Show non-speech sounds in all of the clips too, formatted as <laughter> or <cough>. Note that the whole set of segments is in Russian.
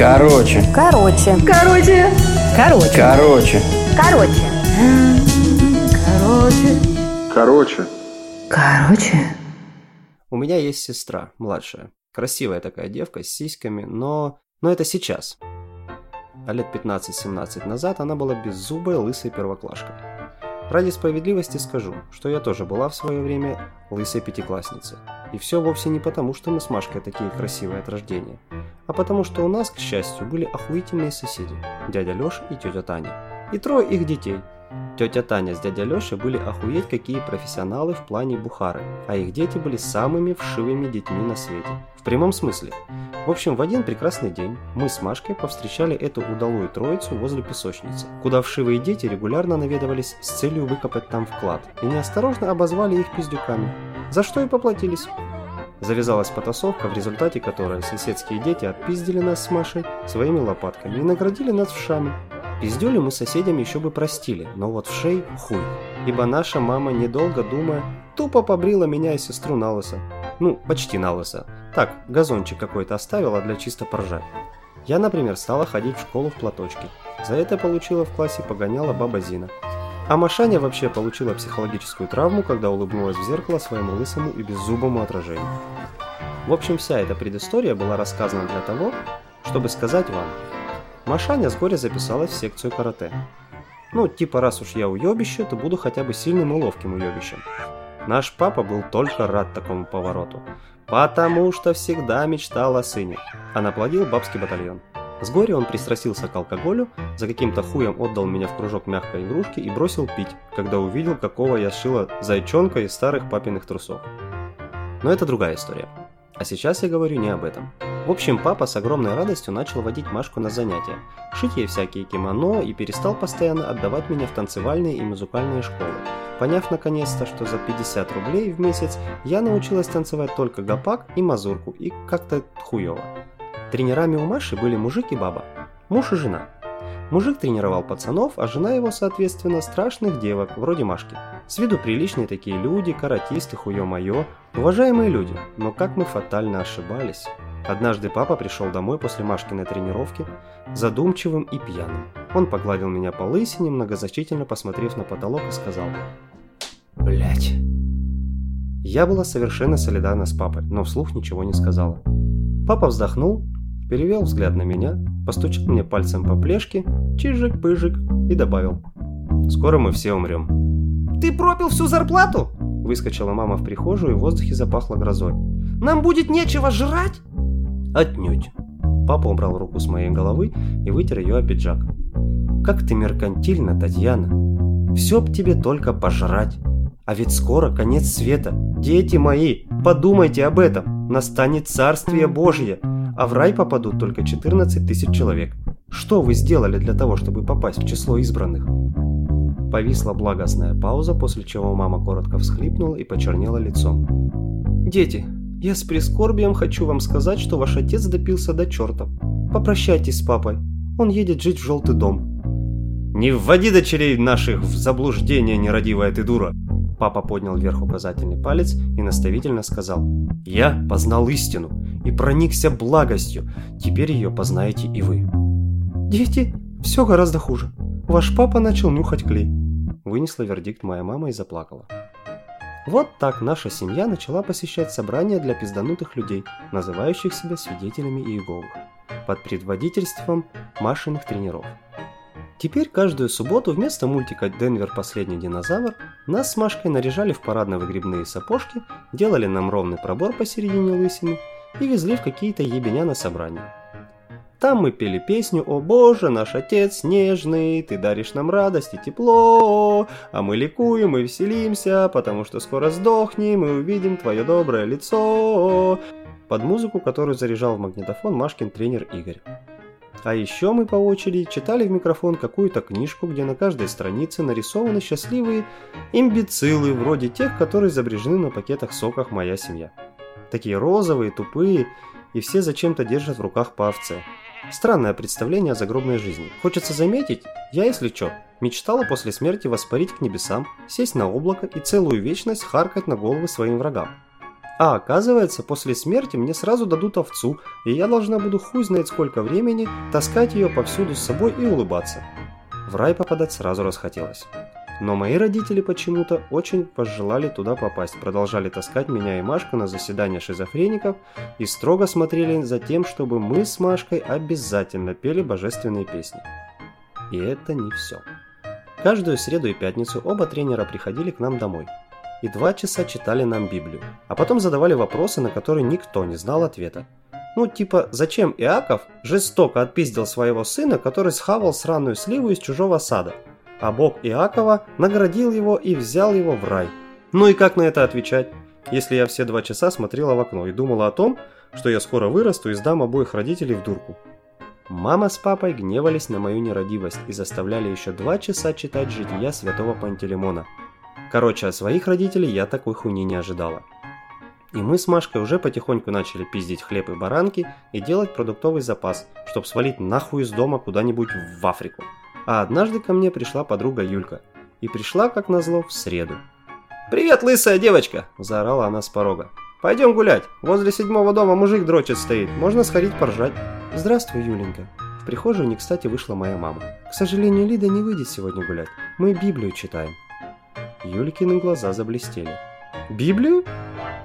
Короче. Короче. Короче. Короче. Короче. Короче. Короче. Короче. Короче. У меня есть сестра, младшая. Красивая такая девка с сиськами, но... Но это сейчас. А лет 15-17 назад она была беззубой, лысой первоклашкой. Ради справедливости скажу, что я тоже была в свое время лысой пятиклассницей. И все вовсе не потому, что мы с Машкой такие красивые от рождения, а потому что у нас, к счастью, были охуительные соседи, дядя Леша и тетя Таня. И трое их детей. Тетя Таня с дядя Лешей были охуеть какие профессионалы в плане бухары, а их дети были самыми вшивыми детьми на свете. В прямом смысле. В общем, в один прекрасный день мы с Машкой повстречали эту удалую троицу возле песочницы, куда вшивые дети регулярно наведывались с целью выкопать там вклад, и неосторожно обозвали их пиздюками, за что и поплатились. Завязалась потасовка, в результате которой соседские дети отпиздили нас с Машей своими лопатками и наградили нас вшами. Пиздюли мы соседям еще бы простили, но вот вшей хуй. Ибо наша мама, недолго думая, тупо побрила меня и сестру на лысо. Ну, почти на лысо. Так, газончик какой-то оставила для чисто поржать. Я, например, стала ходить в школу в платочке. За это получила в классе погоняла баба Зина. А Машаня вообще получила психологическую травму, когда улыбнулась в зеркало своему лысому и беззубому отражению. В общем, вся эта предыстория была рассказана для того, чтобы сказать вам, Машаня с горя записалась в секцию карате. Ну, типа, раз уж я уебище, то буду хотя бы сильным и ловким уебищем. Наш папа был только рад такому повороту, потому что всегда мечтал о сыне, а наплодил бабский батальон. С горя он пристрастился к алкоголю, за каким-то хуем отдал меня в кружок мягкой игрушки и бросил пить, когда увидел, какого я сшила зайчонка из старых папиных трусов. Но это другая история. А сейчас я говорю не об этом. В общем, папа с огромной радостью начал водить Машку на занятия, шить ей всякие кимоно и перестал постоянно отдавать меня в танцевальные и музыкальные школы. Поняв наконец-то, что за 50 рублей в месяц я научилась танцевать только гопак и мазурку, и как-то хуево. Тренерами у Маши были мужик и баба, муж и жена. Мужик тренировал пацанов, а жена его, соответственно, страшных девок, вроде Машки. С виду приличные такие люди, каратисты, хуё-моё, уважаемые люди, но как мы фатально ошибались. Однажды папа пришел домой после Машкиной тренировки, задумчивым и пьяным. Он погладил меня по лысине, многозначительно посмотрев на потолок и сказал Блять. Я была совершенно солидарна с папой, но вслух ничего не сказала. Папа вздохнул, перевел взгляд на меня, постучал мне пальцем по плешке, чижик-пыжик и добавил. «Скоро мы все умрем». «Ты пропил всю зарплату?» Выскочила мама в прихожую, и в воздухе запахло грозой. «Нам будет нечего жрать?» «Отнюдь». Папа убрал руку с моей головы и вытер ее о пиджак. «Как ты меркантильна, Татьяна! Все б тебе только пожрать! А ведь скоро конец света! Дети мои, подумайте об этом! Настанет Царствие Божье! А в рай попадут только 14 тысяч человек! Что вы сделали для того, чтобы попасть в число избранных?» Повисла благостная пауза, после чего мама коротко всхлипнула и почернела лицом. «Дети, я с прискорбием хочу вам сказать, что ваш отец допился до черта. Попрощайтесь с папой. Он едет жить в желтый дом. Не вводи дочерей наших в заблуждение, нерадивая ты дура. Папа поднял вверх указательный палец и наставительно сказал. Я познал истину и проникся благостью. Теперь ее познаете и вы. Дети, все гораздо хуже. Ваш папа начал нюхать клей. Вынесла вердикт моя мама и заплакала. Вот так наша семья начала посещать собрания для пизданутых людей, называющих себя свидетелями Иеговы, под предводительством Машиных тренеров. Теперь каждую субботу вместо мультика «Денвер. Последний динозавр» нас с Машкой наряжали в парадно-выгребные сапожки, делали нам ровный пробор посередине лысины и везли в какие-то ебеня на собрания. Там мы пели песню «О боже, наш отец нежный, ты даришь нам радость и тепло, а мы ликуем и веселимся, потому что скоро сдохнем и увидим твое доброе лицо» под музыку, которую заряжал в магнитофон Машкин тренер Игорь. А еще мы по очереди читали в микрофон какую-то книжку, где на каждой странице нарисованы счастливые имбецилы, вроде тех, которые изображены на пакетах соках «Моя семья». Такие розовые, тупые, и все зачем-то держат в руках по. Странное представление о загробной жизни. Хочется заметить, я, если чё, мечтала после смерти воспарить к небесам, сесть на облако и целую вечность харкать на головы своим врагам. А оказывается, после смерти мне сразу дадут овцу, и я должна буду хуй знает сколько времени таскать ее повсюду с собой и улыбаться. В рай попадать сразу расхотелось. Но мои родители почему-то очень пожелали туда попасть, продолжали таскать меня и Машку на заседания шизофреников и строго смотрели за тем, чтобы мы с Машкой обязательно пели божественные песни. И это не все. Каждую среду и пятницу оба тренера приходили к нам домой и два часа читали нам Библию, а потом задавали вопросы, на которые никто не знал ответа. Ну, типа, зачем Иаков жестоко отпиздил своего сына, который схавал сраную сливу из чужого сада, а Бог Иакова наградил его и взял его в рай. Ну и как на это отвечать, если я все два часа смотрела в окно и думала о том, что я скоро вырасту и сдам обоих родителей в дурку. Мама с папой гневались на мою нерадивость и заставляли еще два часа читать жития святого Пантелеймона. Короче, от своих родителей я такой хуйни не ожидала. И мы с Машкой уже потихоньку начали пиздить хлеб и баранки и делать продуктовый запас, чтобы свалить нахуй из дома куда-нибудь в Африку. А однажды ко мне пришла подруга Юлька. И пришла, как назло, в среду. «Привет, лысая девочка!» – заорала она с порога. «Пойдем гулять. Возле седьмого дома мужик дрочит стоит. Можно сходить поржать». «Здравствуй, Юленька». В прихожую не кстати вышла моя мама. «К сожалению, Лида не выйдет сегодня гулять. Мы Библию читаем». Юлькины глаза заблестели. «Библию?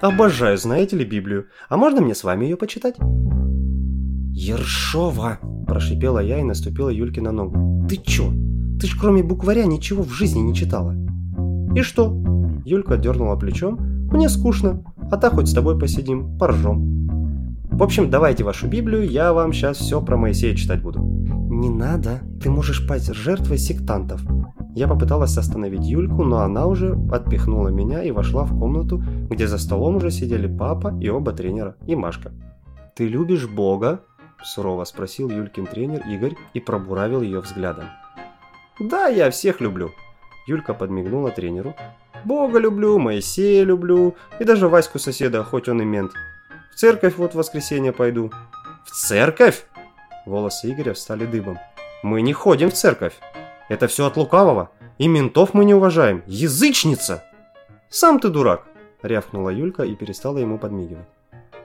Обожаю, знаете ли, Библию. А можно мне с вами ее почитать?» «Ершова!» – прошипела я и наступила Юльке на ногу. «Ты чё? Ты ж кроме букваря ничего в жизни не читала». «И что?» – Юлька дернула плечом. «Мне скучно, а так хоть с тобой посидим, поржем». В общем, давайте вашу Библию, я вам сейчас все про Моисея читать буду. Не надо, ты можешь пасть жертвой сектантов. Я попыталась остановить Юльку, но она уже отпихнула меня и вошла в комнату, где за столом уже сидели папа и оба тренера, и Машка. «Ты любишь Бога?» – сурово спросил Юлькин тренер Игорь и пробуравил ее взглядом. «Да, я всех люблю», – Юлька подмигнула тренеру. «Бога люблю, Моисея люблю, и даже Ваську соседа, хоть он и мент. В церковь вот в воскресенье пойду». «В церковь?» Волосы Игоря встали дыбом. «Мы не ходим в церковь. Это все от лукавого. И ментов мы не уважаем. Язычница!» «Сам ты дурак!» – рявкнула Юлька и перестала ему подмигивать.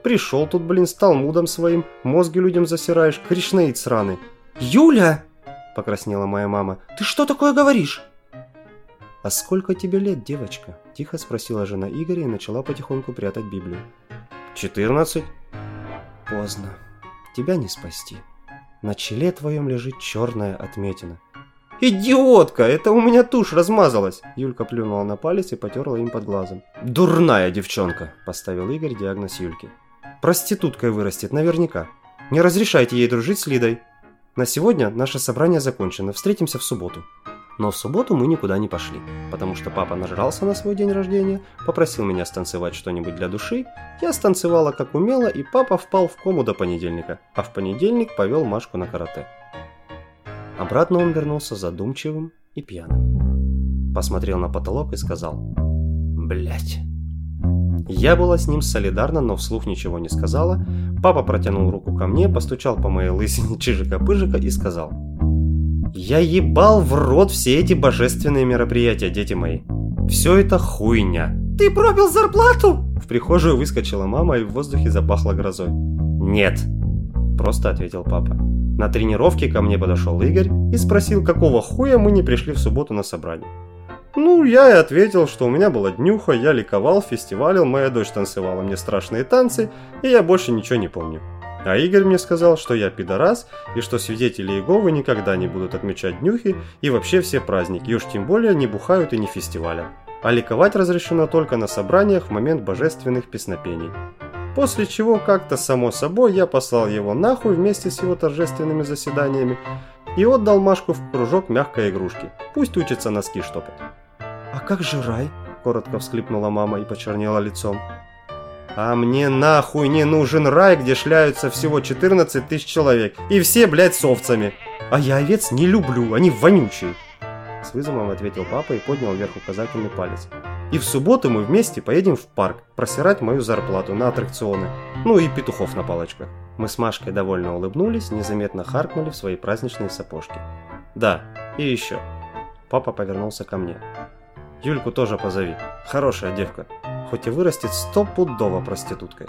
«Пришел тут, блин, с Талмудом своим, мозги людям засираешь, кришнаит сраный». «Юля!» – покраснела моя мама. «Ты что такое говоришь?» «А сколько тебе лет, девочка?» – тихо спросила жена Игоря и начала потихоньку прятать Библию. «Четырнадцать». «Поздно. Тебя не спасти. На челе твоем лежит черная отметина. «Идиотка! Это у меня тушь размазалась!» Юлька плюнула на палец и потерла им под глазом. «Дурная девчонка!» – поставил Игорь диагноз Юльки. «Проституткой вырастет, наверняка. Не разрешайте ей дружить с Лидой. На сегодня наше собрание закончено. Встретимся в субботу». Но в субботу мы никуда не пошли, потому что папа нажрался на свой день рождения, попросил меня станцевать что-нибудь для души, я станцевала как умела, и папа впал в кому до понедельника, а в понедельник повел Машку на карате. Обратно он вернулся задумчивым и пьяным. Посмотрел на потолок и сказал «Блядь». Я была с ним солидарна, но вслух ничего не сказала. Папа протянул руку ко мне, постучал по моей лысине <laughs> чижика-пыжика и сказал «Я ебал в рот все эти божественные мероприятия, дети мои. Все это хуйня». «Ты пропил зарплату?» В прихожую выскочила мама и в воздухе запахло грозой. «Нет», – просто ответил папа. На тренировке ко мне подошел Игорь и спросил, какого хуя мы не пришли в субботу на собрание. Ну, я и ответил, что у меня была днюха, я ликовал, фестивалил, моя дочь танцевала мне страшные танцы, и я больше ничего не помню. А Игорь мне сказал, что я пидорас, и что свидетели Иеговы никогда не будут отмечать днюхи и вообще все праздники, и уж тем более не бухают и не фестивалят. А ликовать разрешено только на собраниях в момент божественных песнопений. После чего как-то само собой я послал его нахуй вместе с его торжественными заседаниями и отдал Машку в кружок мягкой игрушки. Пусть учится носки штопать. «А как же рай?» – коротко всклипнула мама и почернела лицом. «А мне нахуй не нужен рай, где шляются всего 14 тысяч человек, и все, блядь, с овцами. А я овец не люблю, они вонючие!» С вызовом ответил папа и поднял вверх указательный палец. И в субботу мы вместе поедем в парк просирать мою зарплату на аттракционы. Ну и петухов на палочках. Мы с Машкой довольно улыбнулись, незаметно харкнули в свои праздничные сапожки. Да, и еще. Папа повернулся ко мне. Юльку тоже позови. Хорошая девка. Хоть и вырастет стопудово проституткой.